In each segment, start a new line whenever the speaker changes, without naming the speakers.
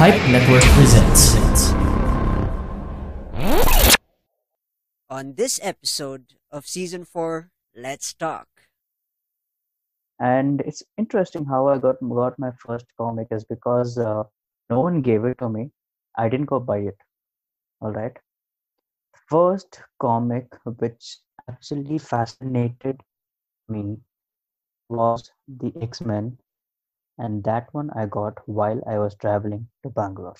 PIPE Network presents.
On this episode of season 4, let's talk.
and it's interesting how I got got my first comic is because uh, no one gave it to me. I didn't go buy it. All right. First comic which actually fascinated me was the X-Men, and that one I got while I was traveling to Bangalore.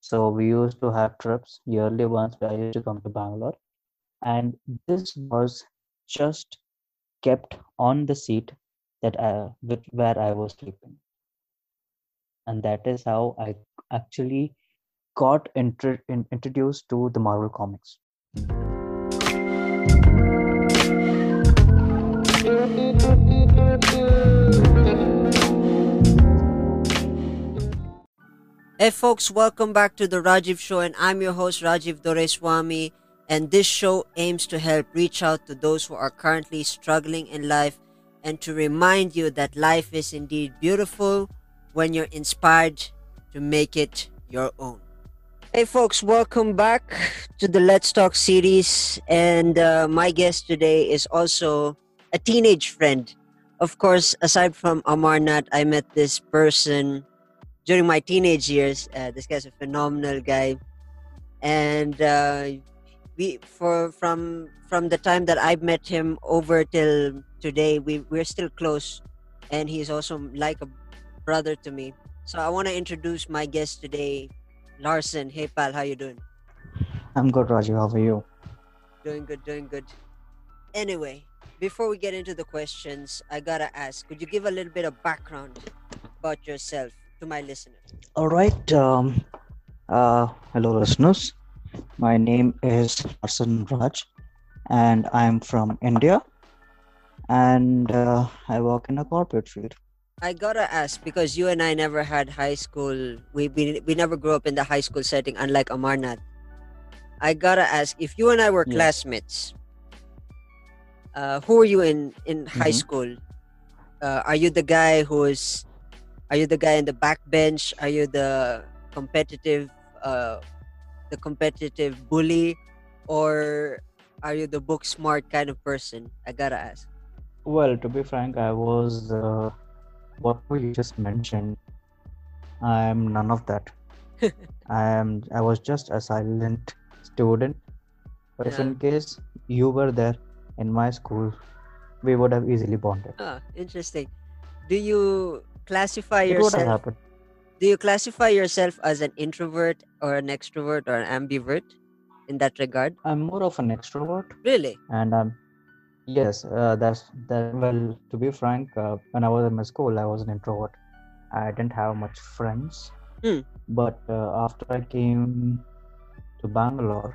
So we used to have trips yearly once. I used to come to Bangalore, and this was just kept on the seat that I, with, where I was sleeping. And that is how I actually got intro, in, introduced to the Marvel comics.
Hey folks, welcome back to the Rajiv Show, and I'm your host Rajiv Doreswamy. And this show aims to help reach out to those who are currently struggling in life and to remind you that life is indeed beautiful when you're inspired to make it your own. Hey folks, welcome back to the Let's Talk series. And uh, my guest today is also a teenage friend. Of course, aside from Amarnath, I met this person during my teenage years. Uh, this guy's a phenomenal guy. And uh, we for from from the time that I met him over till today, we we're still close, and he's also like a brother to me. So I want to introduce my guest today, Larsen. Hey pal, how you doing?
I'm good, Rajiv. How are you?
Doing good, doing good. Anyway, before we get into the questions, I gotta ask: Could you give a little bit of background about yourself to my listeners?
All right. Um, uh, hello, listeners. My name is Larsen Raj, and I'm from India. And uh, I work in a corporate field.
I gotta ask because you and I never had high school. We we, we never grew up in the high school setting, unlike Amarnath. I gotta ask if you and I were
Yes.
classmates. Uh, who were you in in high
Mhm.
school? Uh, are you the guy who's? Are you the guy in the back bench? Are you the competitive, uh, the competitive bully, or are you the book smart kind of person? I gotta ask.
Well, to be frank, I was uh, what you just mentioned. I'm none of that. I am. I was just a silent student. But if in case you were there in my school, we would have easily bonded.
Ah, interesting. Do you classify
It
yourself? Do you classify yourself as an introvert or an extrovert or an ambivert in that regard?
I'm more of an extrovert,
Really?
and I'm yes. Uh, that's that. Well, to be frank, uh, when I was in my school, I was an introvert. I didn't have much friends.
Hmm.
But uh, after I came to Bangalore,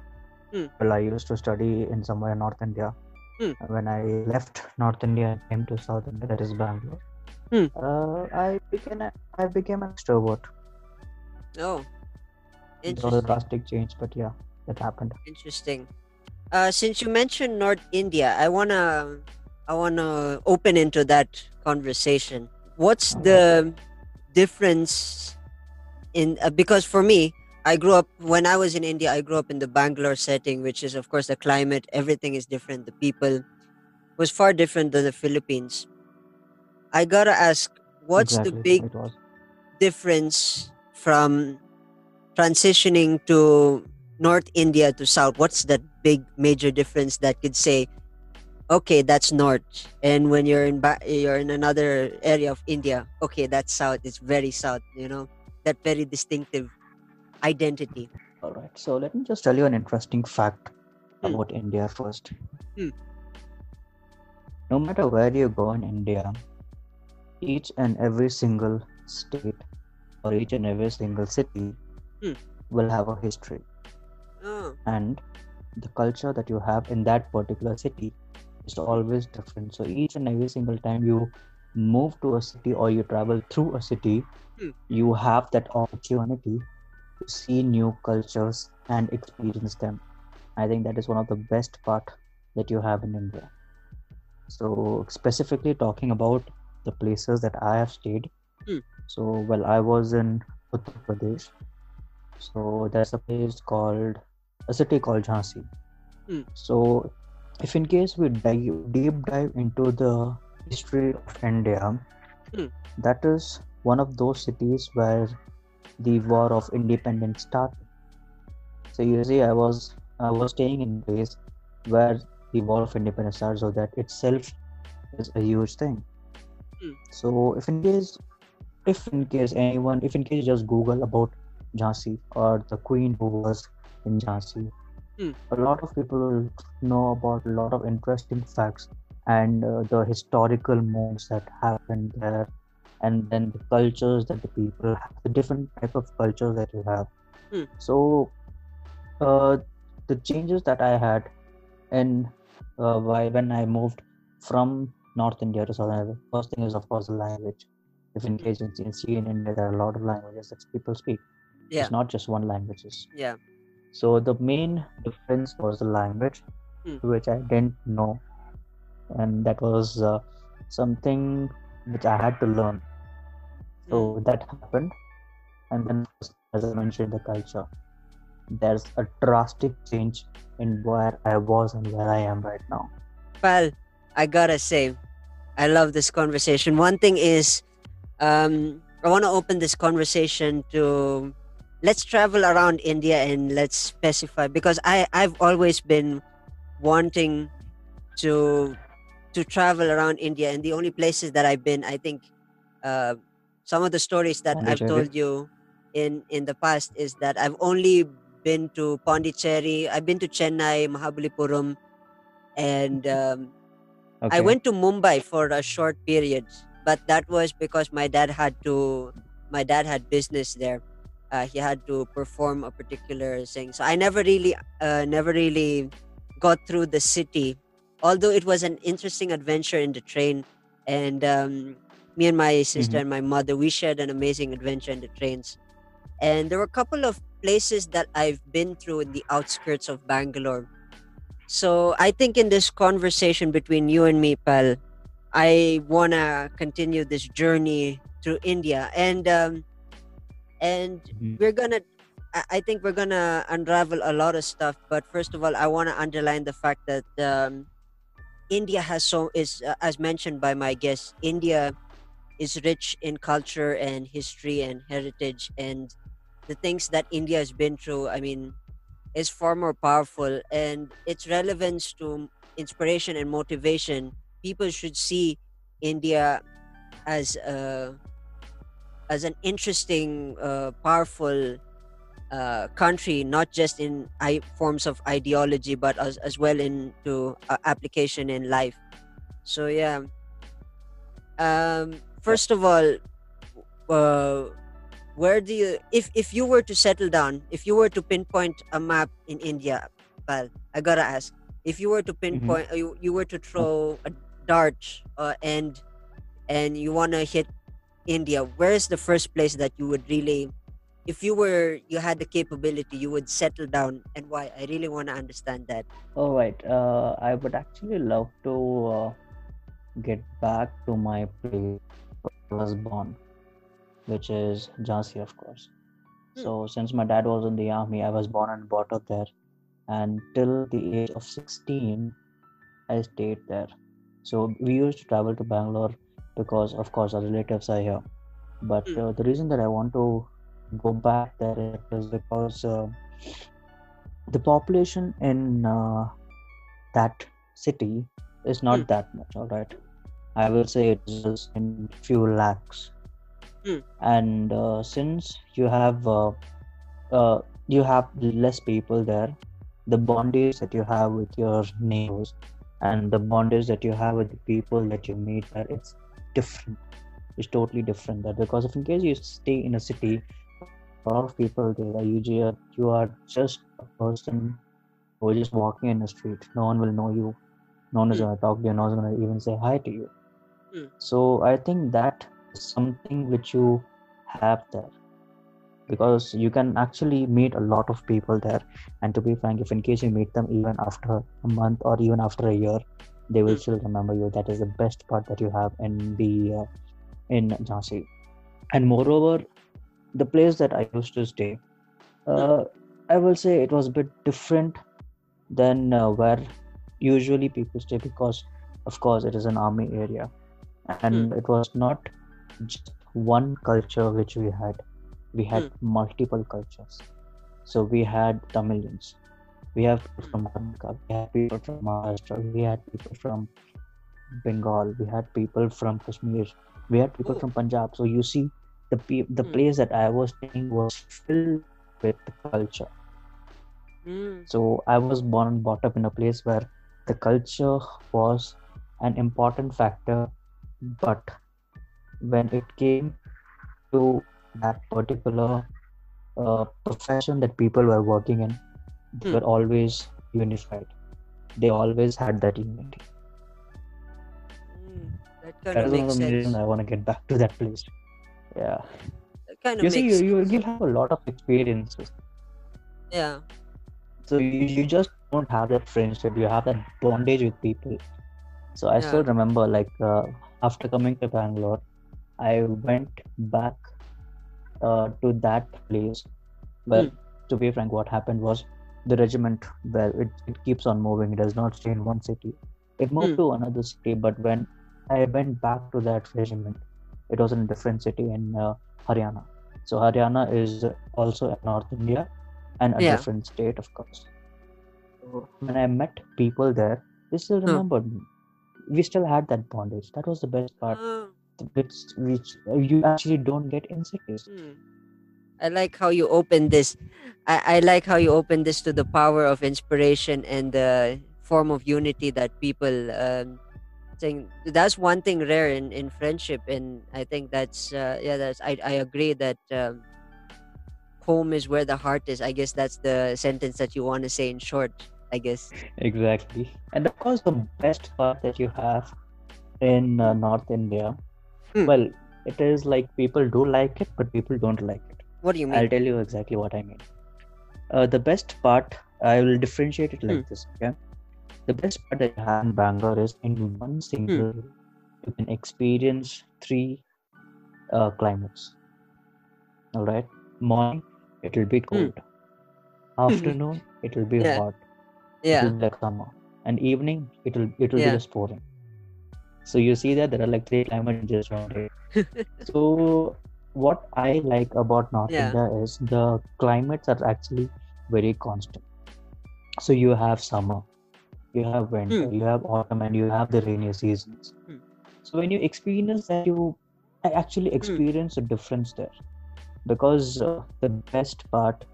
Hmm.
well, I used to study in somewhere in North India.
Hmm.
When I left North India and came to South India, that is Bangalore,
Hmm.
uh, I became a, I became an extrovert.
Oh,
It was a drastic change, but yeah, that happened.
Interesting. Uh, since you mentioned North India, I wanna, I wanna open into that conversation. What's the difference in? Uh, because for me, I grew up when I was in India. I grew up in the Bangalore setting, which is of course the climate. Everything is different. The people was far different than the Philippines. I gotta ask, what's the big difference from transitioning to North India to South? What's that big major difference that could say, okay, that's North, and when you're in ba- you're in another area of India, okay, that's South. It's very South. You know that very distinctive identity.
All right. So let me just tell you an interesting fact
Hmm.
about India first.
Hmm.
No matter where you go in India, each and every single state or each and every single city
Hmm.
will have a history.
Oh,
And the culture that you have in that particular city is always different. So each and every single time you move to a city or you travel through a city,
Hmm.
you have that opportunity to see new cultures and experience them. I think that is one of the best part that you have in India. So specifically talking about the places that I have stayed.
Hmm.
So well, I was in Uttar Pradesh. So there's a place called a city called Jhansi.
Hmm.
So if in case we dive deep dive into the history of India,
Hmm.
that is one of those cities where the war of independence started. So you see, I was I was staying in place where the war of independence started, so that itself is a huge thing.
Hmm.
So if in case if in case anyone if in case you just Google about Jhansi or the queen who was in Jhansi,
Hmm.
a lot of people will know about a lot of interesting facts and uh, the historical moments that happened there and then the cultures that the people have the different type of cultures that you have
Hmm.
so uh, the changes that i had in uh, why when i moved from north india to southern india first thing is of course the language if in case can see in india there are a lot of languages that people speak
Yeah.
it's not just one languages
Yeah.
so the main difference was the language,
Hmm.
which I didn't know, and that was uh, something which I had to learn. So
Hmm.
that happened, and then as I mentioned, the culture. There's a drastic change in where I was and where I am right now.
Pal, I gotta say, I love this conversation. One thing is, um, I want to open this conversation to let's travel around India and let's specify because I I've always been wanting to to travel around India. And the only places that I've been, I think, uh, some of the stories that I've told you in in the past is that I've only been to Pondicherry, I've been to Chennai, Mahabalipuram, and um,
Okay.
I went to Mumbai for a short period, but that was because my dad had to. My dad had business there. Uh, he had to perform a particular thing, so I never really, uh, never really got through the city. Although it was an interesting adventure in the train, and um, me and my sister
Mhm.
and my mother, we shared an amazing adventure in the trains. And there were a couple of places that I've been through in the outskirts of Bangalore. So I think in this conversation between you and me, pal, I wanna continue this journey through India, and um, and
Mhm.
we're gonna. I I think we're gonna unravel a lot of stuff. But first of all, I wanna underline the fact that um, India has so is uh, as mentioned by my guest. India is rich in culture and history and heritage, and the things that India has been through. I mean, is far more powerful and its relevance to inspiration and motivation people should see india as a as an interesting uh, powerful uh, country not just in I- forms of ideology but as, as well into uh, application in life. So yeah. Um first of all uh, where do you if if you were to settle down if you were to pinpoint a map in india pal i gotta ask if you were to pinpoint uh you, you were to throw a dart uh, and and you want to hit india where's the first place that you would really if you were you had the capability you would settle down and why? I really want to understand that.
All right. Uh, I would actually love to uh, get back to my place where I was born, which is Jhansi, of course.
Hmm.
So, since my dad was in the army, I was born and brought up there. And till the age of 16, I stayed there. So, we used to travel to Bangalore because, of course, our relatives are here. But
Hmm.
uh, the reason that I want to go back there is because uh, the population in uh, that city is not
Hmm.
that much all right i will say it's just in few lakhs
Hmm.
and uh, since you have uh, uh, you have less people there the bondage that you have with your neighbors and the bondage that you have with the people that you meet there it's different. It's totally different there because if in case you stay in a city a lot of people there are usually you are just a person who is just walking in the street. No one will know you. No one is going to talk to you. No one is going to even say hi to you.
Hmm.
so i think that something which you have there. Because you can actually meet a lot of people there. And to be frank if in case you meet them even after a month or even after a year they will
Hmm.
still remember you. That is the best part that you have in the uh, in Jhansi. And moreover the place that I used to stay, uh, I will say it was a bit different than uh, where usually people stay because, of course, it is an army area, and it was not just one culture which we had. We had multiple cultures. So we had Tamilians, we have people from Karnataka, we had people from Maharashtra, we had people from Bengal, we had people from Kashmir, we had people
Oh.
from Punjab. So you see, the pe- the
Hmm.
place that I was staying was filled with culture.
Mm.
So I was born and brought up in a place where the culture was an important factor, but when it came to that particular uh, profession that people were working in, they
Hmm.
were always unified. They always had that unity.
Mm. That kind
That
of
is one
makes
of the
sense.
reasons I want to get back to that place. Yeah,
That kind of
you see, you, you have a lot of experiences.
yeah.
so you, you just don't have that friendship you have that bondage with people so i still remember like uh, after coming to bangalore i went back uh, to that place well
Hmm.
to be frank what happened was the regiment well it, it keeps on moving. It does not stay in one city. It moved
Hmm.
to another city but when i went back to that regiment it was in a different city in uh, haryana. So haryana is also in north india and a
Yeah.
different state of course. When i met people there they still
Huh.
remembered me. We still had that bondage. That was the best part.
Ah,
which which uh, you actually don't get in cities
hmm. I like how you open this. I, I like how you open this to the power of inspiration and the form of unity that people um, saying. That's one thing rare in, in friendship, and I think that's uh, yeah. That's I I agree that um, home is where the heart is. I guess that's the sentence that you want to say in short. I guess.
exactly and of course the best part that you have in uh, north india
Hmm.
well it is like people do like it but people don't like it
What do you mean?
i'll tell you exactly what i mean uh, the best part i will differentiate it like
Hmm.
this okay the best part that you have in bangalore is in one single
Hmm.
you can experience three uh, climates all right morning it will be cold afternoon it will be
Hmm. Yeah.
hot
yeah.
be like summer and evening it will it will
Yeah.
be just pouring so you see that there are like three climates in just one day so what i like about north
Yeah.
india is the climates are actually very constant so you have summer you have winter
Hmm.
you have autumn and you have the rainy seasons
Hmm.
so when you experience that you actually
Hmm.
experience a difference there because uh, the best part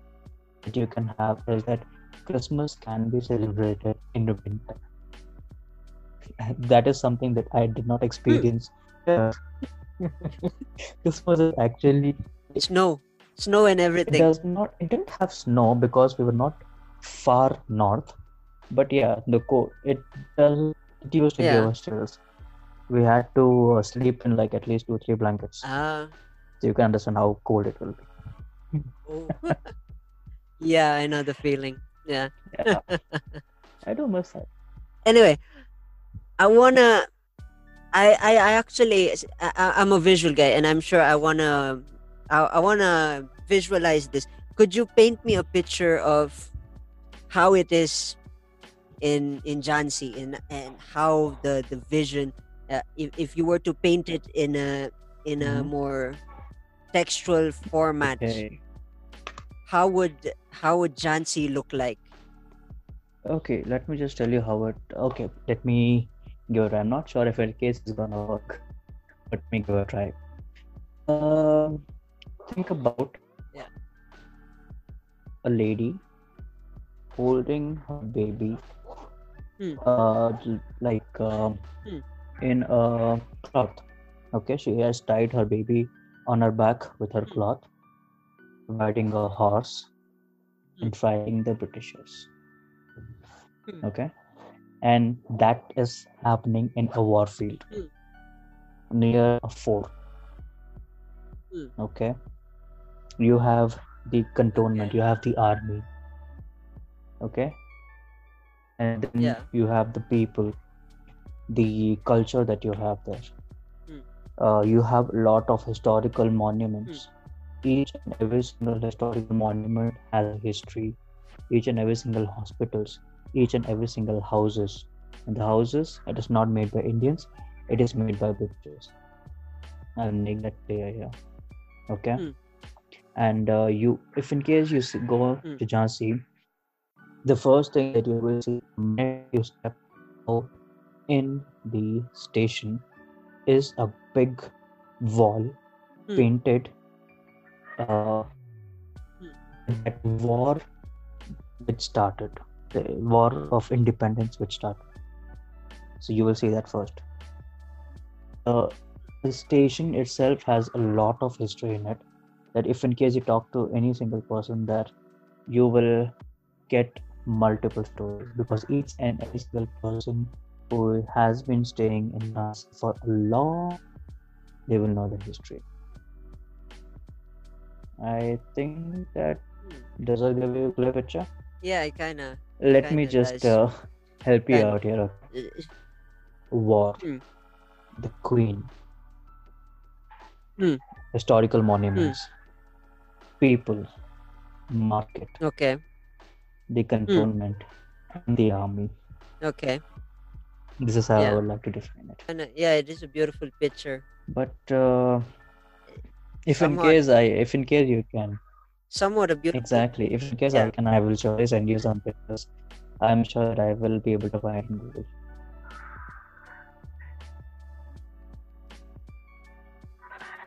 that you can have is that christmas can be celebrated in the winter that is something that i did not experience here. christmas is actually
Snow, snow and
it
everything.
does not it didn't have snow because we were not far north but yeah the cold it does it used to give
Yeah.
us chills we had to uh, sleep in like at least two three blankets
Ah.
so you can understand how cold it will be
Oh. yeah, I know the feeling. Yeah.
yeah i do miss that
Anyway, I wanna. I I, I actually I, I'm a visual guy, and I'm sure I wanna. I, I wanna visualize this. Could you paint me a picture of how it is in in Jhansi, and and how the the vision, uh, if if you were to paint it in a in a
Mhm.
more textual format,
okay
how would how would Jhansi look like?
okay let me just tell you how it okay let me give it i'm not sure if case is gonna work let me give it a try um think about
Yeah.
a lady holding her baby
Hmm.
uh like um,
Hmm.
in a cloth okay she has tied her baby on her back with her
Hmm.
cloth riding a horse
Hmm.
and fighting the britishers
Hmm.
okay and that is happening in a war field.
Hmm.
near a fort.
Hmm.
okay. You have the cantonment. You have the army. Okay. And then
Yeah.
you have the people. The culture that you have there.
Hmm.
uh, you have a lot of historical monuments. Each and every single historical monument has a history. Each and every single hospitals, each and every single houses. And the houses, it is not made by Indians, it is made by British. I'm making that clear here. Okay.
Hmm.
And uh, you, if in case you go
Hmm.
to Jhansi, the first thing that you will see when you step out in the station is a big wall
Hmm.
painted uh, that war which started the war of independence which started. So you will see that first. Uh, the station itself has a lot of history in it that if in case you talk to any single person there you will get multiple stories because each and every single person who has been staying in Jhansi for a long they will know the history. I think that
Hmm.
does that give you a clear picture?
Yeah, I kind
let me
Kinda
just uh, help you out here war
Hmm.
the queen
Hmm.
historical monuments people market
Okay.
the cantonment and the army
Okay.
this is how
Yeah.
i would like to define it
Kinda, yeah, it is a beautiful picture.
but uh, if in case i if in case you can
Somewhat a beautiful.
exactly if in case
Yeah.
i can i will surely send you some pictures i'm sure that i will be able to find google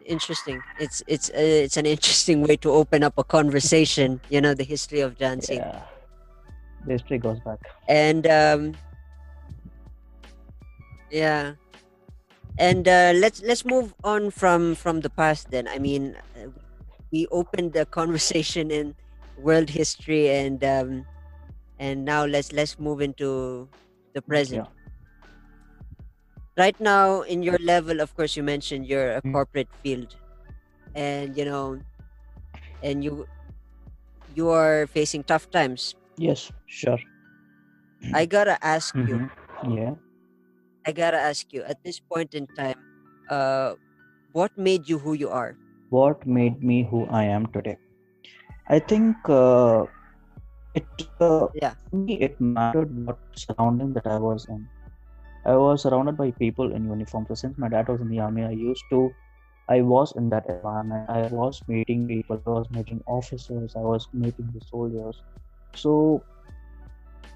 Interesting. It's it's uh, it's an interesting way to open up a conversation. You know, the history of Jhansi.
yeah the history goes back
and um yeah and uh, let's let's move on from from the past then i mean uh, we opened the conversation in world history and um and now let's let's move into the present right now in your level of course you mentioned you're a
Mm.
corporate field and you know and you you are facing tough times
yes sure
i gotta ask you
Mhm. yeah
I gotta ask you at this point in time, uh, what made you who you are?
What made me who I am today. I think uh, it uh,
Yeah.
it mattered what surrounding that I was in. I was surrounded by people in uniform. So since my dad was in the army, I used to, I was in that environment. I was meeting people. I was meeting officers. I was meeting the soldiers. So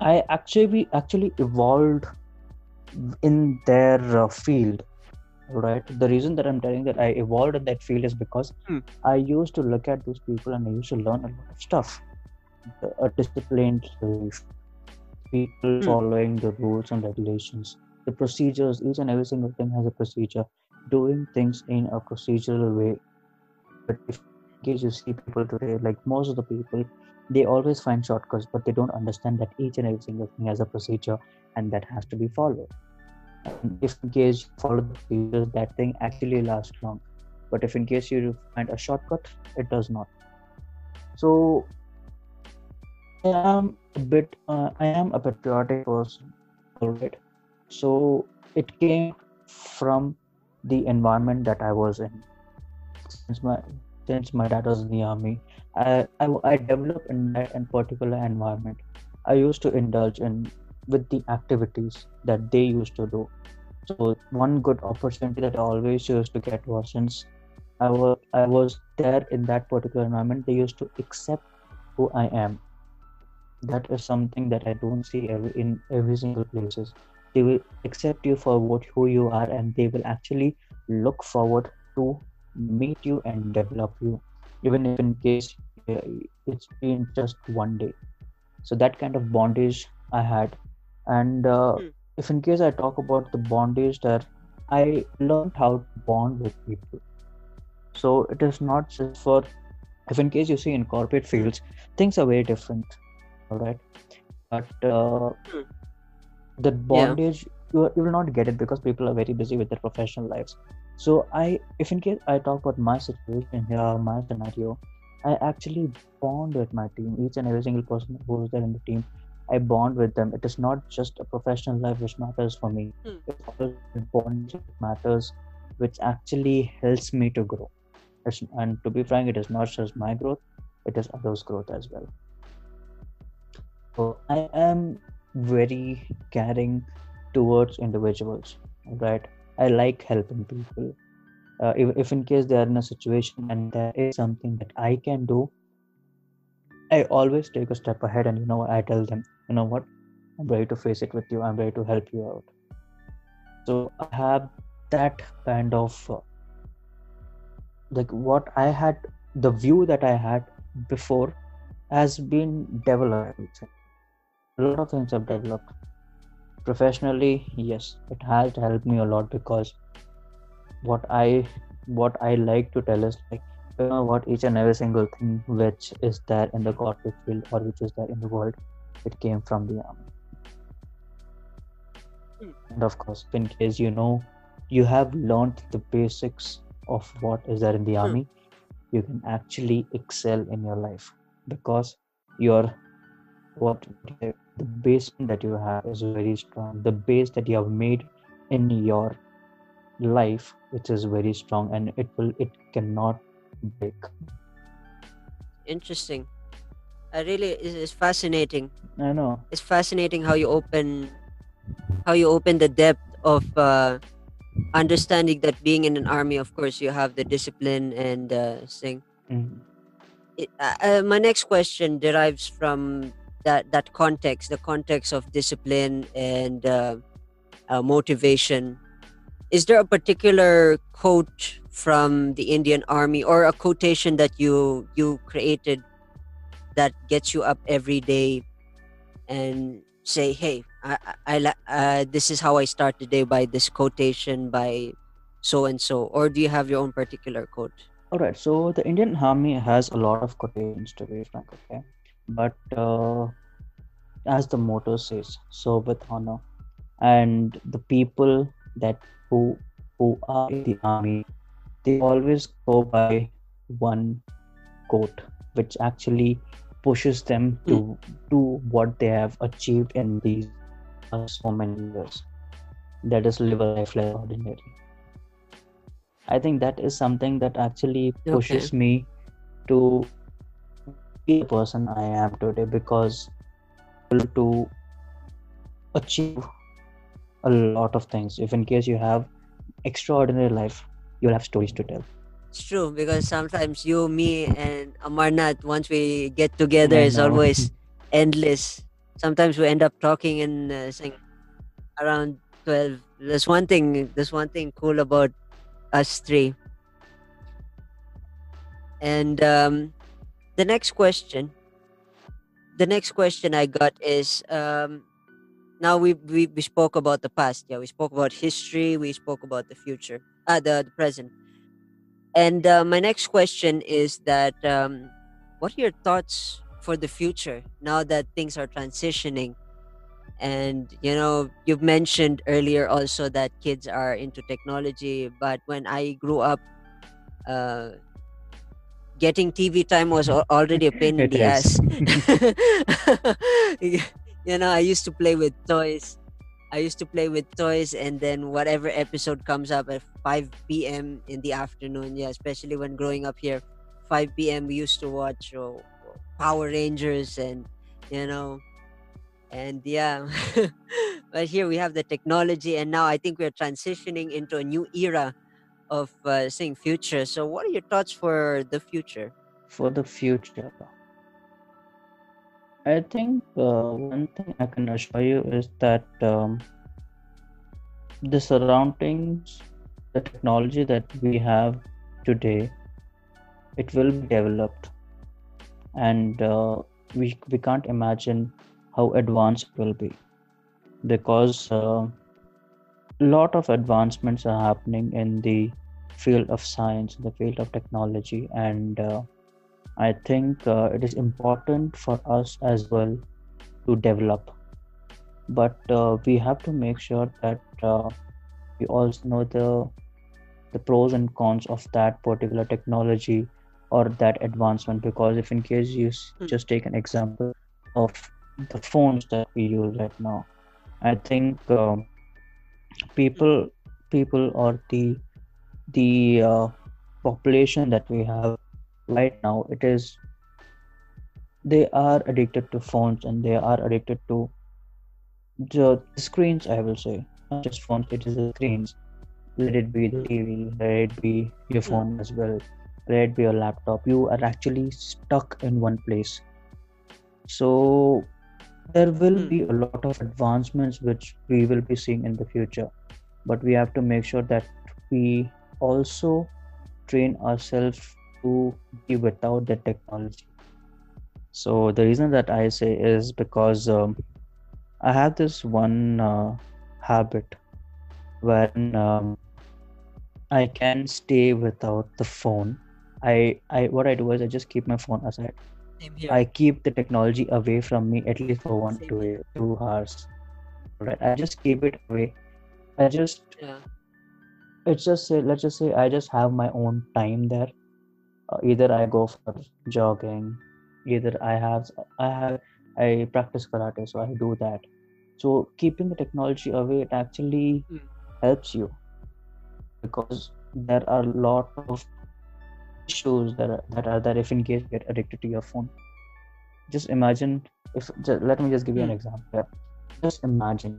I actually actually evolved in their uh, field right the reason that i'm telling that i evolved in that field is because
Hmm.
i used to look at those people and i used to learn a lot of stuff a disciplined life people
Hmm.
following the rules and regulations the procedures each and every single thing has a procedure doing things in a procedural way but if you see people today like most of the people they always find shortcuts but they don't understand that each and every single thing has a procedure and that has to be followed if in case you follow the procedures that thing actually lasts long. But if in case you find a shortcut it does not. So i am a bit uh, i am a patriotic person all right so it came from the environment that i was in. Since my since my dad was in the army I, I, I developed in that in particular environment. I used to indulge in with the activities that they used to do. So one good opportunity that I always used to get was since I was I was there in that particular environment, they used to accept who I am. That is something that I don't see every, in every single places. They will accept you for what who you are, and they will actually look forward to meet you and develop you even if in case uh, it's been just one day so that kind of bondage i had and uh,
Hmm.
if in case i talk about the bondage that i learned how to bond with people. So it is not just for if in case you see in corporate fields things are very different all right but uh,
Hmm.
the bondage you, you will not get it because people are very busy with their professional lives. So i if in case i talk about my situation here my scenario i actually bond with my team each and every single person who is there in the team i bond with them. It is not just a professional life which matters for me.
Hmm.
it's bond matters which actually helps me to grow. It's, and to be frank it is not just my growth it is others growth as well. So i am very caring towards individuals right? I like helping people. Uh, if, if in case they are in a situation and there is something that i can do i always take a step ahead and you know i tell them you know what? I'm ready to face it with you. I'm ready to help you out. So i have that kind of uh, like what i had the view that i had before has been developed a lot of things have developed. Professionally yes it has helped me a lot because what i what i like to tell is like know what? Each and every single thing which is there in the corporate field or which is there in the world it came from the army. And of course in case you know you have learned the basics of what is there in the army you can actually excel in your life because your what the base that you have is very strong. The base that you have made in your life which is very strong and it will it cannot break
Interesting. I really it's, it's fascinating.
i know
It's fascinating how you open how you open the depth of uh, understanding that being in an army, of course, you have the discipline and uh, thing.
Mhm.
It, uh, uh, my next question derives from that that context, the context of discipline and uh, uh, motivation. Is there a particular quote from the Indian Army or a quotation that you you created that gets you up every day and say, "Hey, I, I, uh, this is how I start the day by this quotation by so and so," or do you have your own particular quote?
all right so the indian army has a lot of quotations to be frank okay? But uh, as the motto says so with honor. And the people that who who are in the army they always go by one quote which actually pushes them to do what they have achieved in these uh, so many years. That is live a life like ordinary. I think that is something that actually pushes me to be the person i am today because to achieve a lot of things. If in case you have extraordinary life you'll have stories to tell
It's true because sometimes you, me, and Amarnath, once we get together, is always endless. Sometimes we end up talking and uh, saying around twelve. There's one thing. There's one thing cool about us three. And um, the next question, the next question I got is um, now we, we we spoke about the past. Yeah, we spoke about history. We spoke about the future. Uh, the, the present. And uh, my next question is that um, what are your thoughts for the future now that things are transitioning? And you know, you've mentioned earlier also that kids are into technology, but when I grew up, uh, getting TV time was already a pain in the
is.
ass. you know, I used to play with toys. I used to play with toys, and then whatever episode comes up at 5 p.m. in the afternoon, yeah, especially when growing up here, 5 p.m. we used to watch uh, Power Rangers and, you know, and yeah. but here we have the technology, and now I think we're transitioning into a new era of uh, saying future. So, what are your thoughts for the future?
for the future i think uh, one thing i can assure you is that um, the surroundings the technology that we have today it will be developed. And uh, we, we can't imagine how advanced it will be. Because a lot of advancements are happening in the field of science in the field of technology and uh, i think uh, it is important for us as well to develop but uh, we have to make sure that uh, we also know the the pros and cons of that particular technology or that advancement because if in case you s-
Hmm.
just take an example of the phones that we use right now i think um, people people or the the uh, population that we have right now, it is they are addicted to phones and they are addicted to the screens. I will say not just phones; it is the screens. Let it be the TV, let it be your phone as well, let it be your laptop. You are actually stuck in one place. So there will
Hmm.
be a lot of advancements which we will be seeing in the future but we have to make sure that we also train ourselves to be without the technology so the reason that i say is because um, i have this one uh, habit when um, i can stay without the phone i i what i do is i just keep my phone aside. I keep the technology away from me at least for one
to
two two hours. Right, I just keep it away. I just
yeah.
it's just say let's just say I just have my own time there. Uh, either I go for jogging, either I have I have I practice karate, so I do that. So keeping the technology away it actually
Mm.
helps you because there are a lot of issues that are, that are there if in case you get addicted to your phone just imagine if just, let me just give you an
Hmm.
example just imagine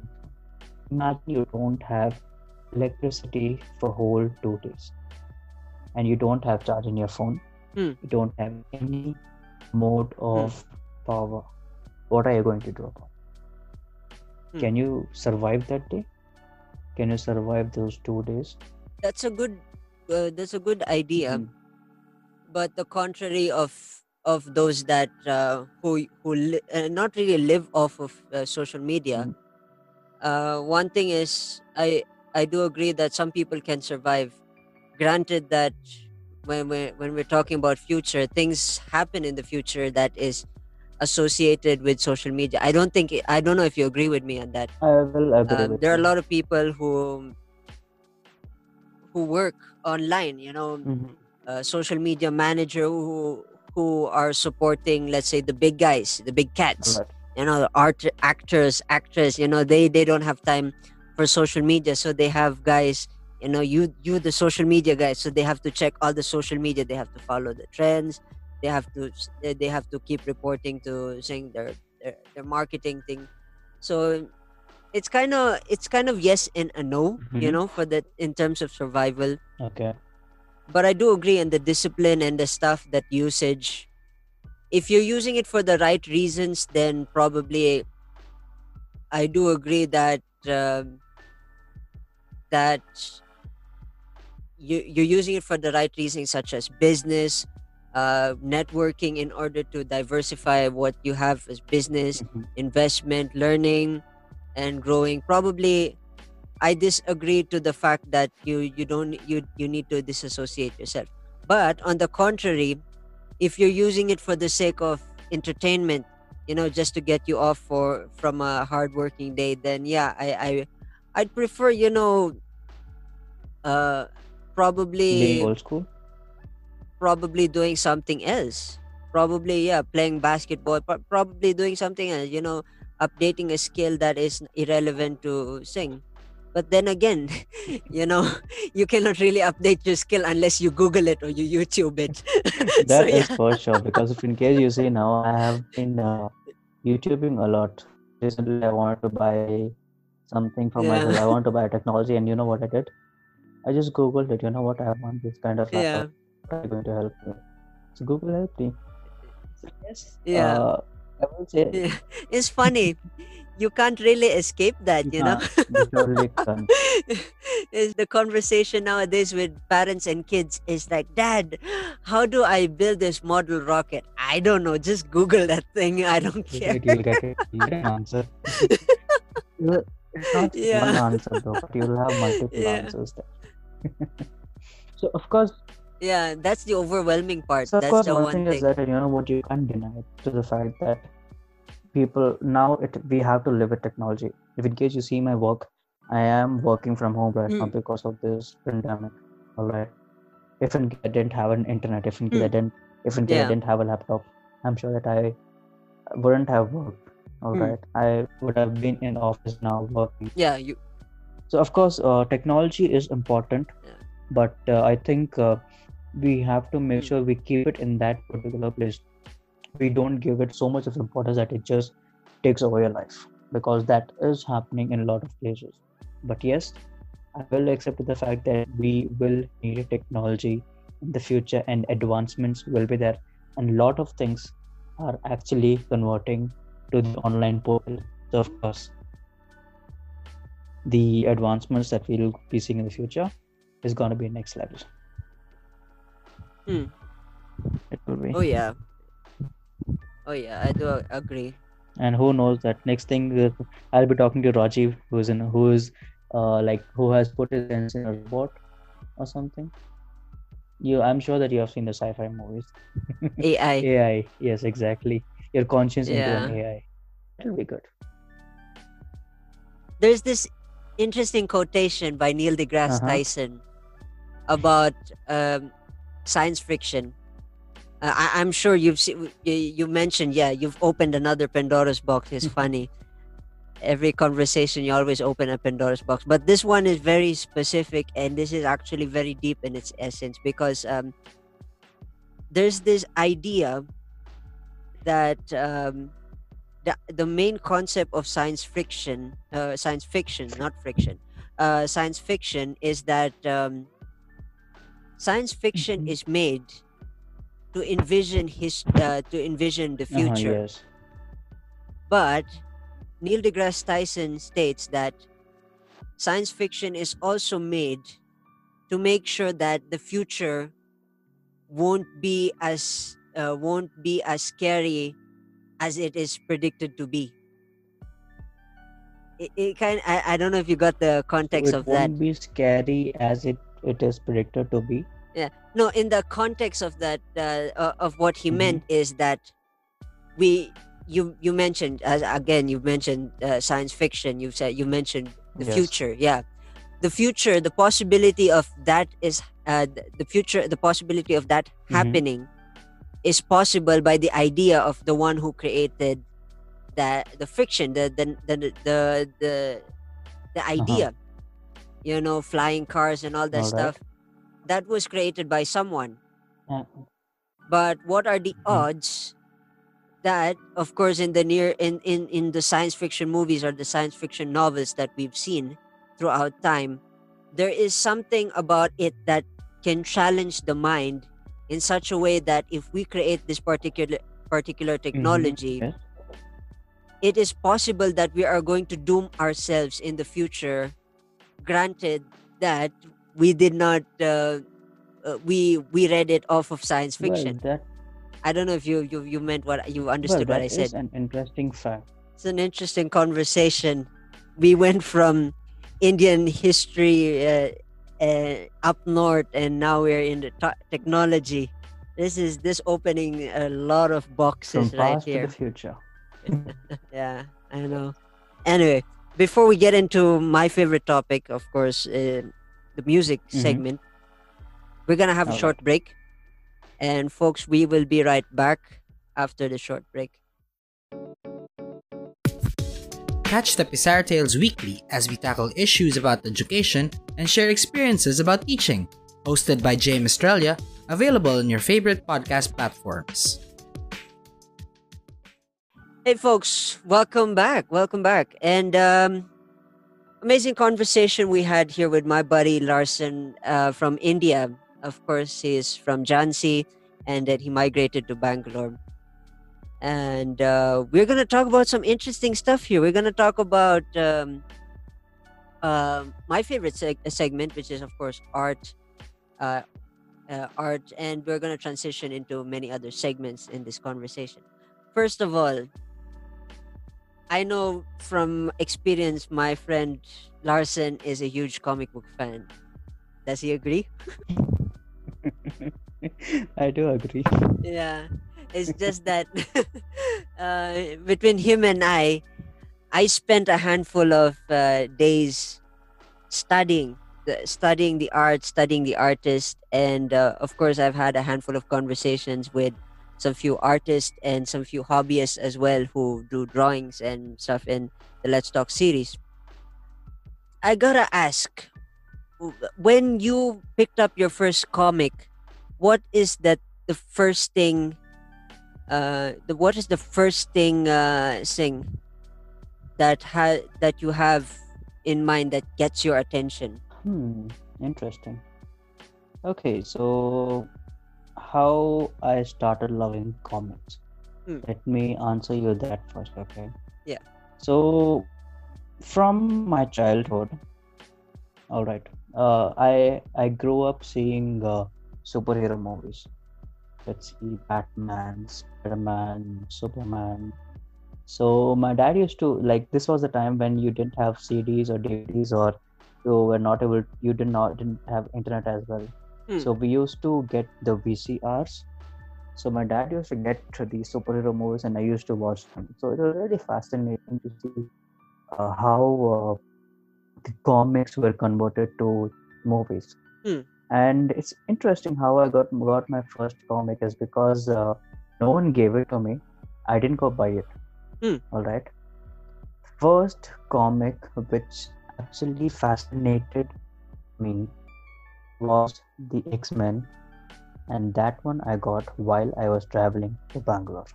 imagine you don't have electricity for whole two days and you don't have charge in your phone
Hmm.
you don't have any mode of power what are you going to do about?
Hmm.
can you survive that day can you survive those two days
That's a good. Uh, that's a good idea.
Mhm.
but the contrary of of those that uh, who who li- uh, not really live off of uh, social media.
Mm.
Uh, one thing is, I I do agree that some people can survive. Granted that when we when we're talking about future, things happen in the future that is associated with social media. I don't think I don't know if you agree with me on that.
i will agree
Um, there are a lot of people who who work online. You know,
Mhm.
uh, social media manager who who are supporting let's say the big guys the big cats
Alright.
you know art actors actress you know they they don't have time for social media so they have guys you know you you the social media guys so they have to check all the social media they have to follow the trends they have to they have to keep reporting to saying their their, their marketing thing so it's kind of it's kind of yes and a no you
Mhm.
know for that in terms of survival
okay
but I do agree in the discipline and the stuff that usage. If you're using it for the right reasons, then probably I do agree that um, that you you're using it for the right reasons, such as business, uh, networking, in order to diversify what you have as business,
Mhm.
investment, learning, and growing. Probably I disagree to the fact that you you don't you you need to disassociate yourself. But on the contrary, if you're using it for the sake of entertainment, you know, just to get you off for from a hard working day, then yeah, I I I'd prefer you know, uh,
being
probably
old school
probably doing something else. Probably yeah, playing basketball, but probably doing something else. You know, updating a skill that is irrelevant to sing. But then again, you know, you cannot really update your skill unless you Google it or you YouTube it. so
That is
yeah,
for sure. Because if in case you see now, I have been uh, YouTubing a lot. Recently, I wanted to buy something for myself. I want to buy technology, and you know what I did? I just Googled it. You know what? I want this kind of
yeah,
laptop. What are going to help me? So Google helped me. Yes,
yeah.
uh, I will say
yeah. It's funny. You can't really escape that,
you
you know.
can't. You surely can't.
is the conversation nowadays with parents and kids is like, Dad, how do I build this model rocket? I don't know. Just Google that thing. I don't care.
you'll get it. You'll get an answer. It's not just one answer though, but you'll have multiple
yeah,
answers there. so of course,
yeah. That's the overwhelming part.
so of
That's
course,
the
one
one
thing is that you know what you can't deny to the fact that people now it we have to live with technology. If in case you see my work, I am working from home right now
Mm,
because of this pandemic. All right. If in case I didn't have an internet, if in case I
mm,
didn't, if in case I didn't have a laptop, I'm sure that I wouldn't have worked. All
Mm,
right. I would have been in office now working.
yeah. You.
So of course, uh, technology is important,
Yeah.
but uh, I think uh, we have to make
Hmm.
sure we keep it in that particular place we don't give it so much of importance that it just takes over your life because that is happening in a lot of places but yes i will accept the fact that we will need technology in the future and advancements will be there and a lot of things are actually converting to the online portal so of course the advancements that we'll be seeing in the future is going to be next level
Hmm.
it will be
Oh yeah. Oh yeah, I do agree.
and who knows that next thing uh, i'll be talking to rajiv who's in who is uh like who has put his hands in a robot or something you i'm sure that you have seen the sci-fi movies
AI.
ai yes exactly your conscience into an ai it'll be good
There's this interesting quotation by Neil deGrasse
Uh-huh.
Tyson about um, science fiction. Uh, I, I'm sure you've seen, you, you mentioned, yeah, you've opened another Pandora's box. It's funny. Every conversation, you always open a Pandora's box. But this one is very specific, and this is actually very deep in its essence because um, there's this idea that um, the, the main concept of science fiction, uh, science fiction, not friction, uh, science fiction is that um, science fiction
Mhm.
is made to envision his uh, to envision the
Uh-huh,
future.
yes
But Neil deGrasse Tyson states that science fiction is also made to make sure that the future won't be as uh, won't be as scary as it is predicted to be. It, it kind I, I don't know if you got the context
it
of that.
won't be scary as it it is predicted to be Yeah.
no in the context of that uh, of what he
Mhm.
meant is that we you you mentioned as again you mentioned uh, science fiction you said you mentioned the
Yes.
future yeah the future the possibility of that is uh, the future the possibility of that
Mhm.
happening is possible by the idea of the one who created that the fiction the the the the the, the idea you know flying cars and all that
Uh-huh. All right.
stuff that was created by someone
Uh,
but what are the
Mhm.
odds that of course in the near in, in in the science fiction movies or the science fiction novels that we've seen throughout time there is something about it that can challenge the mind in such a way that if we create this particular particular technology
yes.
it is possible that we are going to doom ourselves in the future. Granted that we did not uh, uh, we we read it off of science fiction.
well that
i don't know if you you, you meant what you
well
understood what
that
i
is
said.
an interesting fact.
It's an interesting conversation. We went from indian history uh, uh, up north and now we're in the to- technology this is this opening a lot of
from
boxes right
past to
here
the future
yeah, I know. Anyway, before we get into my favorite topic, of course, uh, the music
Mhm.
segment, we're gonna have a short break, and folks, we will be right back after the short break.
Catch the Pizarro Tales weekly as we tackle issues about education and share experiences about teaching. Hosted by James Australia, available on your favorite podcast platforms.
Hey, folks, welcome back. Welcome back, and um, amazing conversation we had here with my buddy Larsen uh, from India. Of course, he is from Jhansi, and then he migrated to Bangalore. And uh, we're gonna talk about some interesting stuff here. We're gonna talk about um, uh, my favorite seg- segment, which is of course art, uh, uh, art, and we're gonna transition into many other segments in this conversation. First of all, I know from experience, my friend Larsen is a huge comic book fan. Does he agree?
i do agree
Yeah. It's just that uh, between him and I, I spent a handful of uh, days studying, the, studying the art, studying the artist, and uh, of course, I've had a handful of conversations with some few artists and some few hobbyists as well who do drawings and stuff in the Let's Talk series. I gotta ask, when you picked up your first comic, what is that the first thing uh the what is the first thing uh thing that ha- that you have in mind that gets your attention
Hmm, interesting. Okay, so how I started loving comics.
Hmm.
Let me answer you that first, okay?
Yeah.
So from my childhood, all right, uh, I I grew up seeing uh, superhero movies. Let's see, Batman, Spider-Man, Superman. So my dad used to like this was the time when you didn't have CDs or DVDs or you were not able you did not didn't have internet as well.
Hmm.
So we used to get the VCRs. So my dad used to get to the superhero movies and I used to watch them. So it was really fascinating to see uh, how uh, the comics were converted to movies.
Hmm.
And it's interesting how I got got my first comic is because uh, no one gave it to me. I didn't go buy it.
Hmm.
All right. First comic which actually fascinated me was the X Men, and that one I got while I was traveling to Bangalore.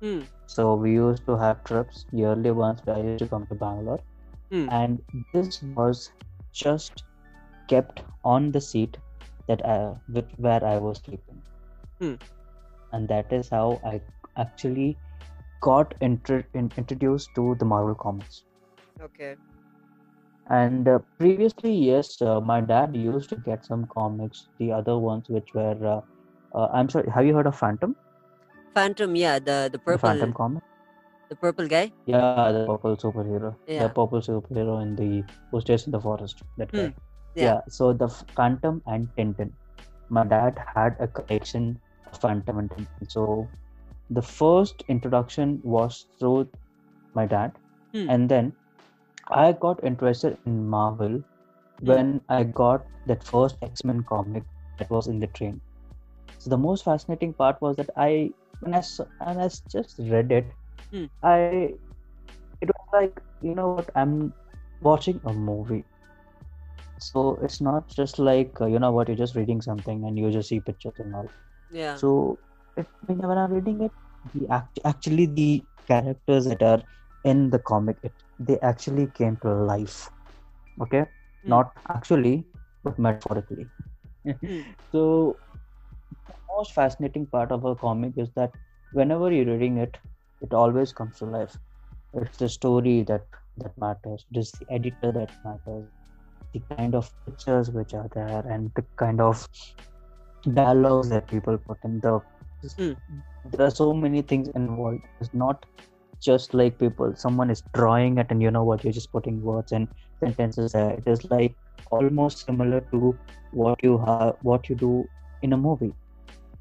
Hmm.
So we used to have trips yearly once. I used to come to Bangalore,
Hmm.
and this was just kept on the seat that I, with, where I was sleeping,
Hmm.
and that is how I actually got intro- in, introduced to the Marvel comics.
okay
And uh, previously, yes, uh, my dad used to get some comics, the other ones which were, uh, uh, I'm sorry, have you heard of Phantom?
phantom yeah the the
The
purple
Phantom comic?
the purple guy
Yeah, the purple superhero.
Yeah.
The purple superhero in the who stays in the forest. That guy.
Hmm, yeah.
So the Phantom and Tintin. My dad had a collection of Phantom and Tintin. So the first introduction was through my dad,
Hmm.
and then I got interested in Marvel
Hmm.
when I got that first X Men comic that was in the train. So the most fascinating part was that I when I and I just read it,
Hmm.
I it was like you know what I'm watching a movie. So it's not just like uh, you know what you're just reading something and you just see pictures and all.
yeah
So it, when I'm reading it, the act, actually the characters that are in the comic, it, they actually came to life. Okay,
Hmm.
not actually, but metaphorically.
Hmm.
So the most fascinating part of a comic is that whenever you're reading it, it always comes to life. It's the story that that matters. It is the editor that matters. The kind of pictures which are there and the kind of dialogues that people put in. The
Hmm.
there are so many things involved. It's not just like people. Someone is drawing it and you know what you're just putting words and sentences there. It is like almost similar to what you have what you do in a movie.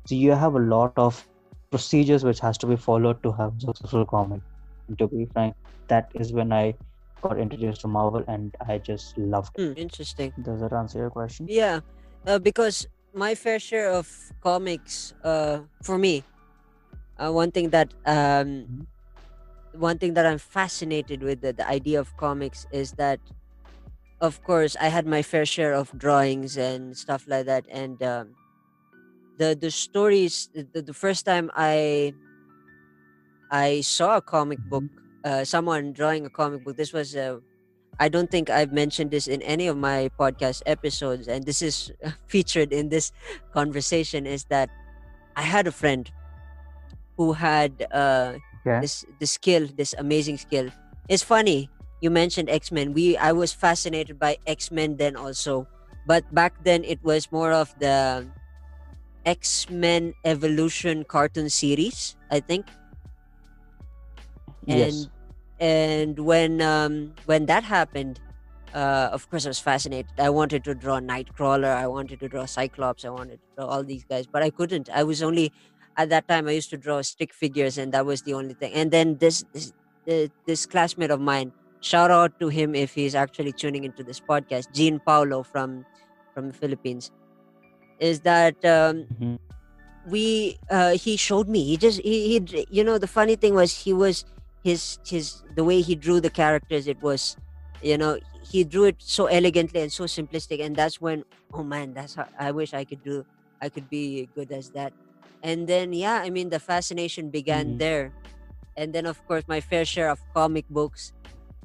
So you have a lot of procedures which has to be followed to have successful comic and to be frank that is when i got introduced to marvel and i just loved it
Hmm, interesting
does that answer your question
Yeah, uh, because my fair share of comics, uh, for me, uh, one thing that um,
Mhm.
one thing that I'm fascinated with the, the idea of comics is that, of course, I had my fair share of drawings and stuff like that, and um, the the stories. The, the first time I I saw a comic book, uh, someone drawing a comic book. This was uh, I don't think I've mentioned this in any of my podcast episodes, and this is featured in this conversation. Is that I had a friend who had uh,
yeah
this this skill, this amazing skill. It's funny you mentioned X Men. We I was fascinated by X Men then also, but back then it was more of the X Men Evolution cartoon series, I think
yes
and when um when that happened uh of course i was fascinated. I wanted to draw nightcrawler. I wanted to draw cyclops. I wanted to draw all these guys but i couldn't. I was only at that time i used to draw stick figures and that was the only thing. And then this this, uh, this classmate of mine shout out to him if he's actually tuning into this podcast jean paulo from from the philippines is that um
Mhm.
we uh he showed me. He just he, he you know the funny thing was he was his his the way he drew the characters it was you know he drew it so elegantly and so simplistic and that's when oh man that's how i wish i could do I could be good as that. And then yeah, I mean the fascination began
Mhm.
there. And then of course my fair share of comic books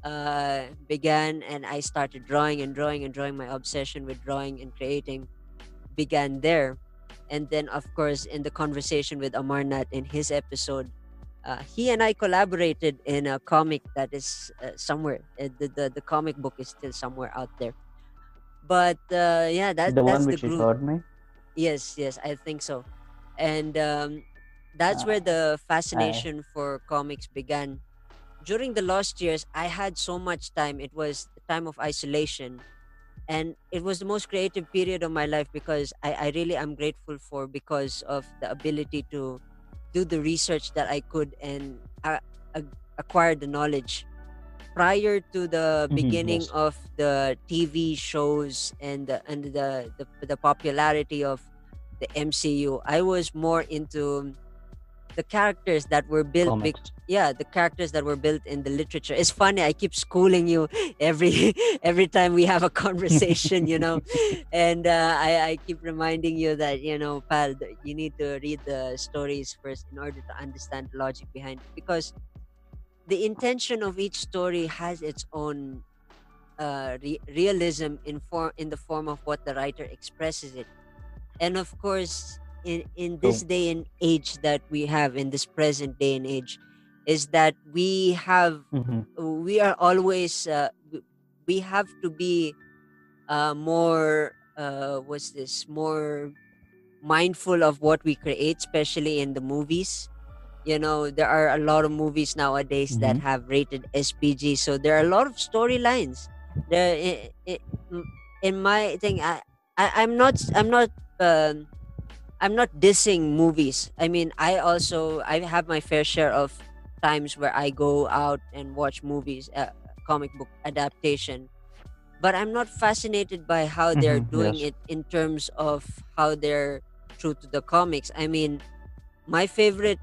uh, began and I started drawing and drawing and drawing. My obsession with drawing and creating began there. And then, of course, in the conversation with Amarnath in his episode, uh, he and I collaborated in a comic that is uh, somewhere. Uh, the, the the comic book is still somewhere out there. But uh, yeah, that
the
that's
one
the
which you
group.
showed me.
Yes, yes, I think so. And um, that's
Uh,
where the
I
fascination for comics began. During the last years, I had so much time. It was the time of isolation. And it was the most creative period of my life because I, I really am grateful for because of the ability to do the research that I could and uh, ac- acquire the knowledge. Prior to the
Mhm,
beginning
yes.
of the TV shows and the, and the, the the popularity of the MCU, I was more into the characters that were built
Comics.
yeah the characters that were built in the literature. It's funny i keep schooling you every every time we have a conversation you know? And uh, I, I keep reminding you that you know pal you need to read the stories first in order to understand the logic behind it because the intention of each story has its own uh, re- realism in form in the form of what the writer expresses it. And of course in in this day and age that we have in this present day and age is that we have
Mhm.
we are always uh, we have to be uh, more uh, what's this more mindful of what we create especially in the movies you know there are a lot of movies nowadays that
Mhm.
have rated spg so there are a lot of storylines there i- i- m- in my thing i, I i'm not i'm not um, i'm not dissing movies. I mean i also i have my fair share of times where i go out and watch movies uh, comic book adaptation. But i'm not fascinated by how they're
Mhm,
doing
yes.
it in terms of how they're true to the comics. I mean my favorite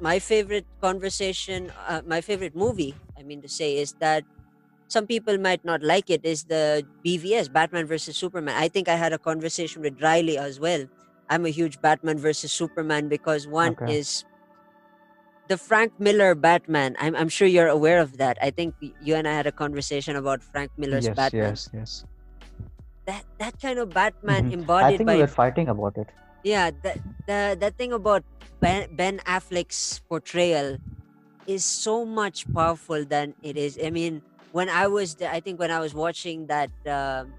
my favorite conversation uh, my favorite movie i mean to say is that some people might not like it is the bvs batman versus superman. I think i had a conversation with riley as well i'm a huge batman versus superman because one
Okay.
is the frank miller batman I'm, I'm sure you're aware of that i think you and i had a conversation about frank miller's
Yes,
batman
yes, yes.
that that kind of batman
Mhm. I
embodied
think
by
we were fighting about it.
yeah that the that thing about ben, ben affleck's portrayal is so much powerful than it is i mean when i was i think when i was watching that um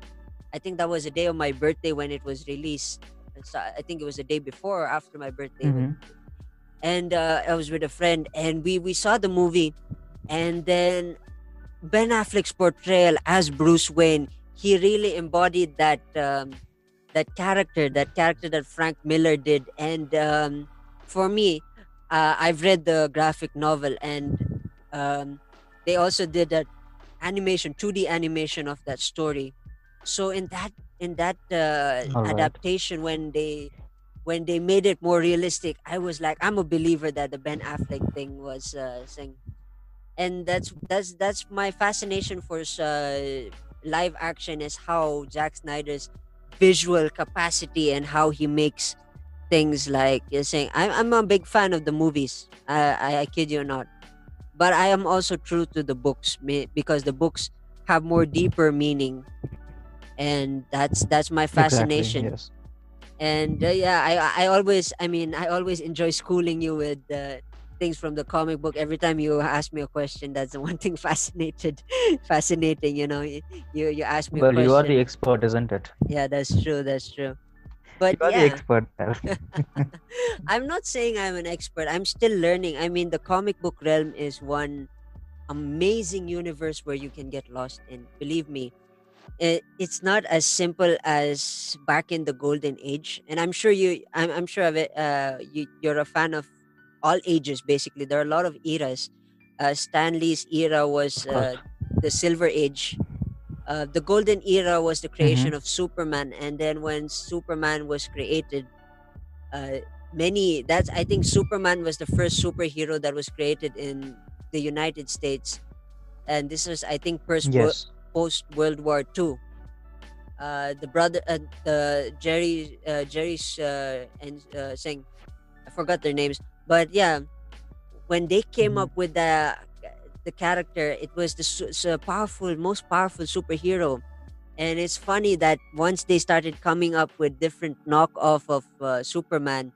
i think that was the day of my birthday when it was released so i think it was the day before or after my birthday
Mhm.
and uh, i was with a friend and we we saw the movie and then ben affleck's portrayal as bruce wayne he really embodied that um, that character that character that frank miller did and um, for me uh, i've read the graphic novel and um, they also did that animation 2d animation of that story so in that in that uh,
right.
adaptation when they when they made it more realistic i was like i'm a believer that the ben affleck thing was uh, saying and that's that's that's my fascination for uh, live action is how Zack Snyder's visual capacity and how he makes things like you're saying I'm, I'm a big fan of the movies. I, I I kid you not. But I am also true to the books because the books have more deeper meaning and that's that's my fascination.
Exactly, yes.
and uh, yeah I, I always i mean i always enjoy schooling you with uh, things from the comic book. Every time you ask me a question that's the one thing fascinated fascinating you know you you, ask me
Well, you are the expert, isn't it?
yeah that's true that's true. But
You are the
yeah.
expert.
i'm not saying i'm an expert. I'm still learning. I mean the comic book realm is one amazing universe where you can get lost in. Believe me it, it's not as simple as back in the golden age and i'm sure you i'm, I'm sure of it uh, you, you're a fan of all ages basically. There are a lot of eras. Uh, stan lee's era was uh, the silver age. Uh, the golden era was the creation
Mm-hmm.
of superman and then when superman was created uh, many that's i think superman was the first superhero that was created in the united states. And this was i think post
Yes.
Post world war ii uh, the brother, uh, the Jerry, uh, Jerry's uh, and uh, saying, I forgot their names, but yeah, when they came
Mhm.
up with the the character, it was the su- su- powerful, most powerful superhero. And it's funny that once they started coming up with different knockoff of uh, Superman,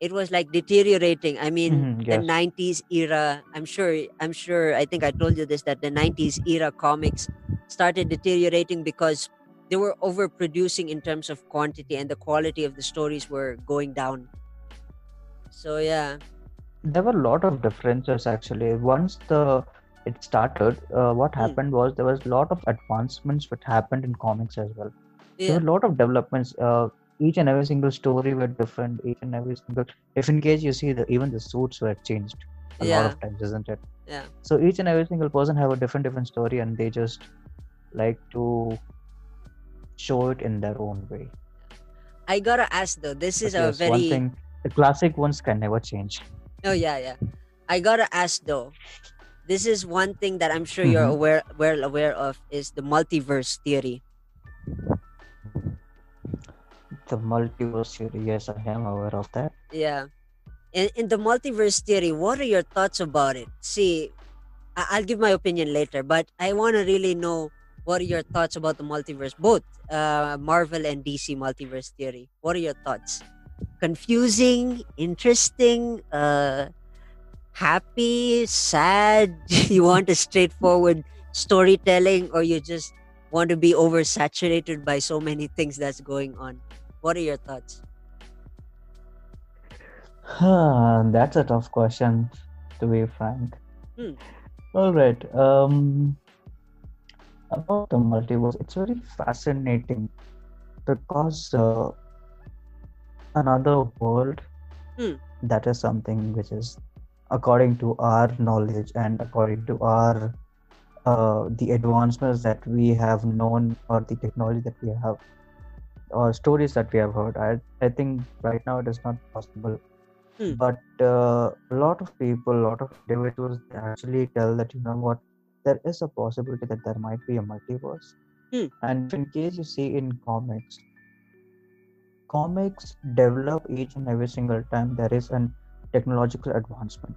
it was like deteriorating. I mean,
Mhm,
the '90s era. I'm sure. I'm sure. I think I told you this that the '90s era comics started deteriorating because they were overproducing in terms of quantity, and the quality of the stories were going down. So yeah,
There were a lot of differences actually. Once the it started, uh, what
Hmm.
happened was there was a lot of advancements which happened in comics as well. There were a lot of developments. Uh, each and every single story were different. Each and every single. If in case you see the even the suits were changed a lot of times, isn't it?
yeah.
So each and every single person have a different different story, and they just like to show it in their own way.
I gotta ask though. This
But
is a
yes, one
very.
thing, the classic ones can never change.
Oh yeah, yeah. I gotta ask though. This is one thing that I'm sure you're
Mhm.
aware, well aware of, is the multiverse theory.
The multiverse theory, yes, I am aware of that.
Yeah. In, in the multiverse theory, what are your thoughts about it? See, I- I'll give my opinion later, but I want to really know what are your thoughts about the multiverse, both uh, Marvel and DC multiverse theory. What are your thoughts? Confusing, interesting, uh, happy, sad? you want a straightforward storytelling, or you just want to be oversaturated by so many things that's going on? What are your thoughts?
That's a tough question, to be frank.
Hmm.
All right. Um, about the multiverse, it's very fascinating because uh, another world
Hmm.
that is something which is according to our knowledge and according to our uh, the advancements that we have known or the technology that we have or stories that we have heard. I i think right now it is not possible.
Hmm.
but uh, a lot of people a lot of individuals actually tell that you know what there is a possibility that there might be a multiverse.
Hmm.
and in case you see in comics comics develop each and every single time there is an technological advancement.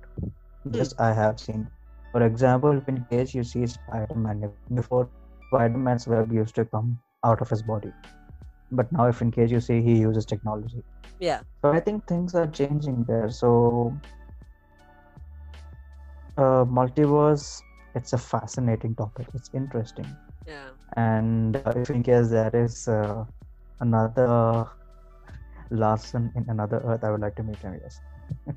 This i have seen. For example in case you see spider-man before spider-man's web used to come out of his body but now if in case you see he uses technology
Yeah.
so i think things are changing there so uh, multiverse it's a fascinating topic it's interesting
Yeah.
and uh, if in case there is uh, another larsen in another earth i would like to meet him yes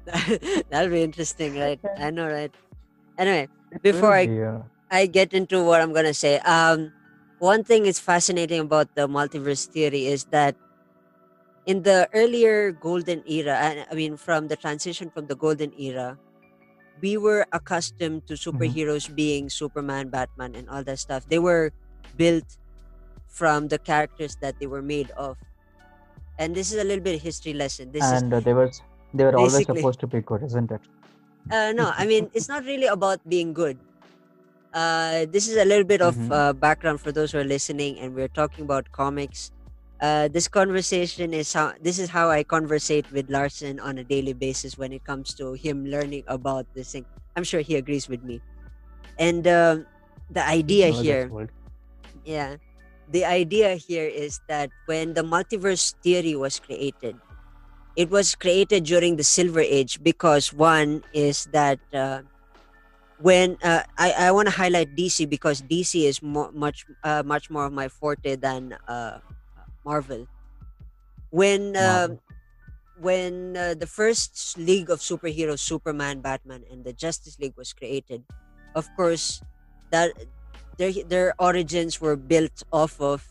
That'll be interesting, right? I know, right? Anyway, Before I-
be, uh,
I get into what I'm gonna say. Um, one thing is fascinating about the multiverse theory is that in the earlier golden era, I I mean, from the transition from the golden era, we were accustomed to superheroes being Superman, Batman, and all that stuff. They were built from the characters that they were made of. And this is a little bit of history lesson. This is
and uh, they were they were always supposed to be good isn't it
Uh, no, I mean it's not really about being good. Uh, this is a little bit of
Mhm.
uh, background for those who are listening, and we're talking about comics. Uh, this conversation is how this is how I conversate with Larsen on a daily basis when it comes to him learning about this thing. I'm sure he agrees with me. And um, the idea
Oh, that's
here, yeah, the idea here is that when the multiverse theory was created, it was created during the Silver Age because one is that uh, when uh, I I want to highlight DC because DC is mo- much uh, much more of my forte than uh, Marvel. When uh, when uh, the first League of Superheroes, Superman, Batman, and the Justice League was created, of course, that their their origins were built off of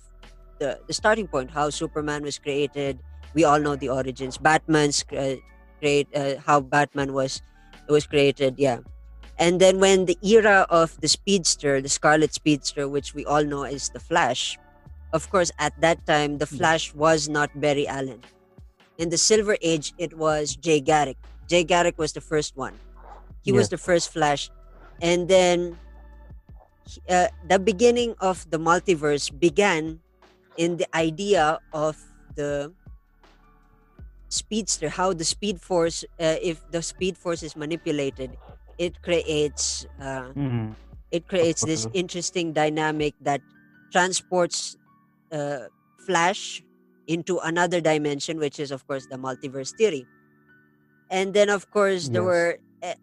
the the starting point, how Superman was created. We all know the origins. Batman's uh, create uh, how Batman was was created. Yeah, and then when the era of the Speedster, the Scarlet Speedster, which we all know is the Flash, of course, at that time the Flash was not Barry Allen. In the Silver Age, it was Jay Garrick. Jay Garrick was the first one. He was the first Flash, and then uh, the beginning of the multiverse began in the idea of the speedster how the speed force uh, if the speed force is manipulated it creates uh,
Mhm.
it creates this interesting dynamic that transports uh, flash into another dimension which is of course the multiverse theory and then of course there
Yes.
were e-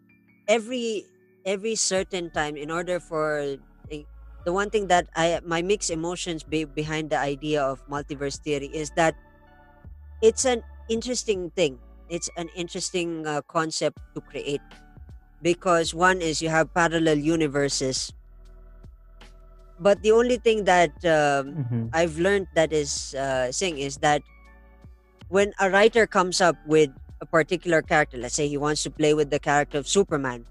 every every certain time in order for eh, the one thing that i my mixed emotions be, behind the idea of multiverse theory is that it's an interesting thing it's an interesting uh, concept to create because one is you have parallel universes but the only thing that um,
Mhm.
I've learned that is uh, saying is that when a writer comes up with a particular character, let's say he wants to play with the character of Superman,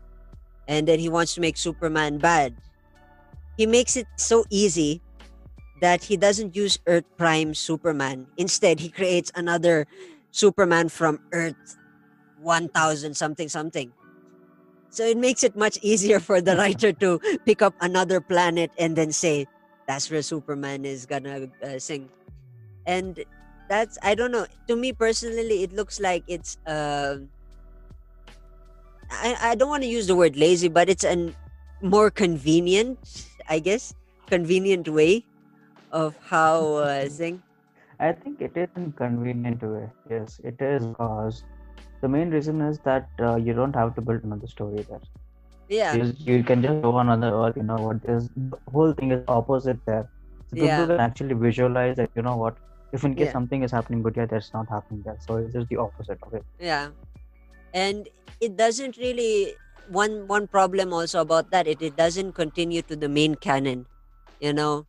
and then he wants to make Superman bad, he makes it so easy that he doesn't use Earth Prime Superman. Instead, he creates another Superman from Earth 1000 something something. So it makes it much easier for the writer to pick up another planet and then say, that's where Superman is gonna uh, sing. And that's, I don't know, to me personally, it looks like it's, uh, I, I don't want to use the word lazy, but it's a more convenient, I guess, convenient way of how uh, sing.
I think it is in convenient way. Yes, it is because the main reason is that uh, you don't have to build another story there.
Yeah,
You, you can just go on another earth. You know what? This the whole thing is opposite there. So people
Yeah.
can actually visualize that. You know what? If in case
Yeah.
something is happening, but yeah, that's not happening there. So it's just the opposite of it.
yeah. And it doesn't really, one one problem also about that, it, it doesn't continue to the main canon, you know?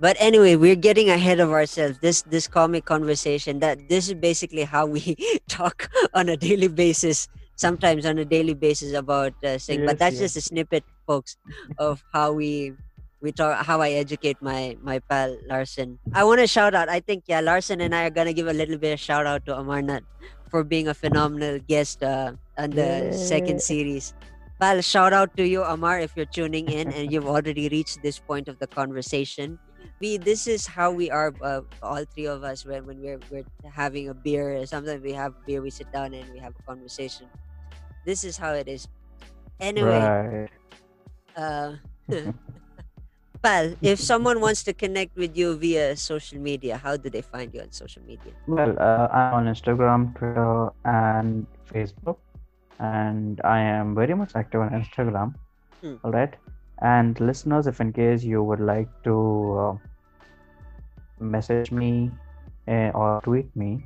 But anyway we're getting ahead of ourselves. This this comic conversation that this is basically how we talk on a daily basis sometimes on a daily basis about uh, saying but that's
yes.
just a snippet folks of how we we talk how i educate my my pal larsen. I want to shout out i think yeah larsen and i are gonna give a little bit of shout out to amarnath for being a phenomenal guest uh, on the second series. Pal shout out to you amar if you're tuning in and you've already reached this point of the conversation we this is how we are uh, all three of us when, when we're, we're having a beer sometimes we have beer we sit down and we have a conversation this is how it is anyway
Right.
uh pal if someone wants to connect with you via social media how do they find you on social media
Well, uh, I'm on Instagram, Twitter, and Facebook, and I am very much active on Instagram.
Hmm.
All right, and listeners, if in case you would like to uh, message me uh, or tweet me,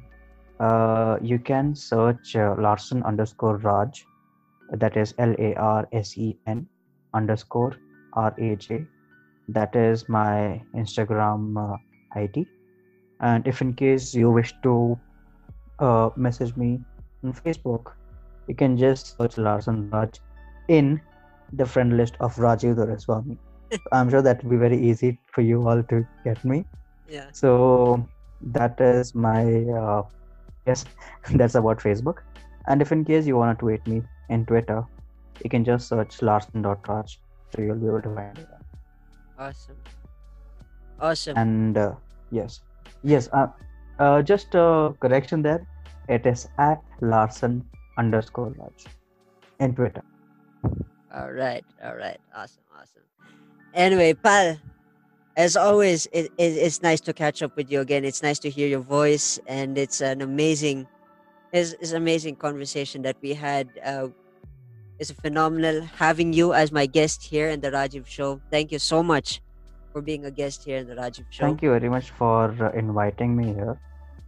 uh, you can search uh, Larsen underscore Raj. That is L A R S E N underscore R A J. That is my Instagram uh, ID and if in case you wish to uh, message me on facebook you can just search larsen raj in the friend list of rajiv Doreswamy. i'm sure that will be very easy for you all to get me
yeah.
So that is my uh, yes that's about facebook. And if in case you want to tweet me in twitter you can just search larsen.raj so you'll be able to find it.
Awesome. Awesome.
And uh, yes. Yes uh, uh, just a correction there. It is at larsen underscore raj in twitter.
All right, all right, awesome, awesome. Anyway, pal, as always, it, it, it's nice to catch up with you again. It's nice to hear your voice, and it's an amazing, it's, it's amazing conversation that we had. Uh, it's phenomenal having you as my guest here in the Rajiv Show. Thank you so much for being a guest here in the Rajiv Show.
thank you very much for uh, inviting me here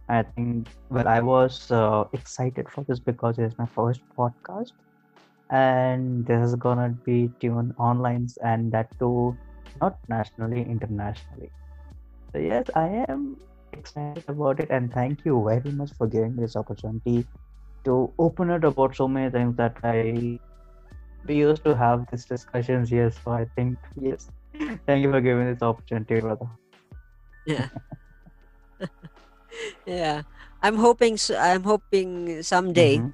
i think well i was uh, excited for this because it is my first podcast and this is gonna be tuned online and that too not nationally internationally so yes i am excited about it and thank you very much for giving me this opportunity to open it about so many things that i we used to have these discussions yes so i think yes thank you for giving this opportunity brother
Yeah. yeah. I'm hoping. I'm hoping someday.
Mhm.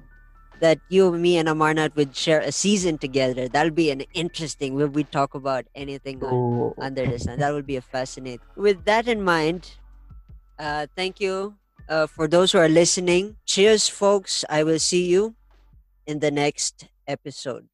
That you, me, and Amarnath would share a season together. That'll be an interesting. Where we talk about anything on,
Oh,
under the sun. That would be a fascinating. With that in mind, Uh, thank you uh, for those who are listening. Cheers, folks. I will see you in the next episode.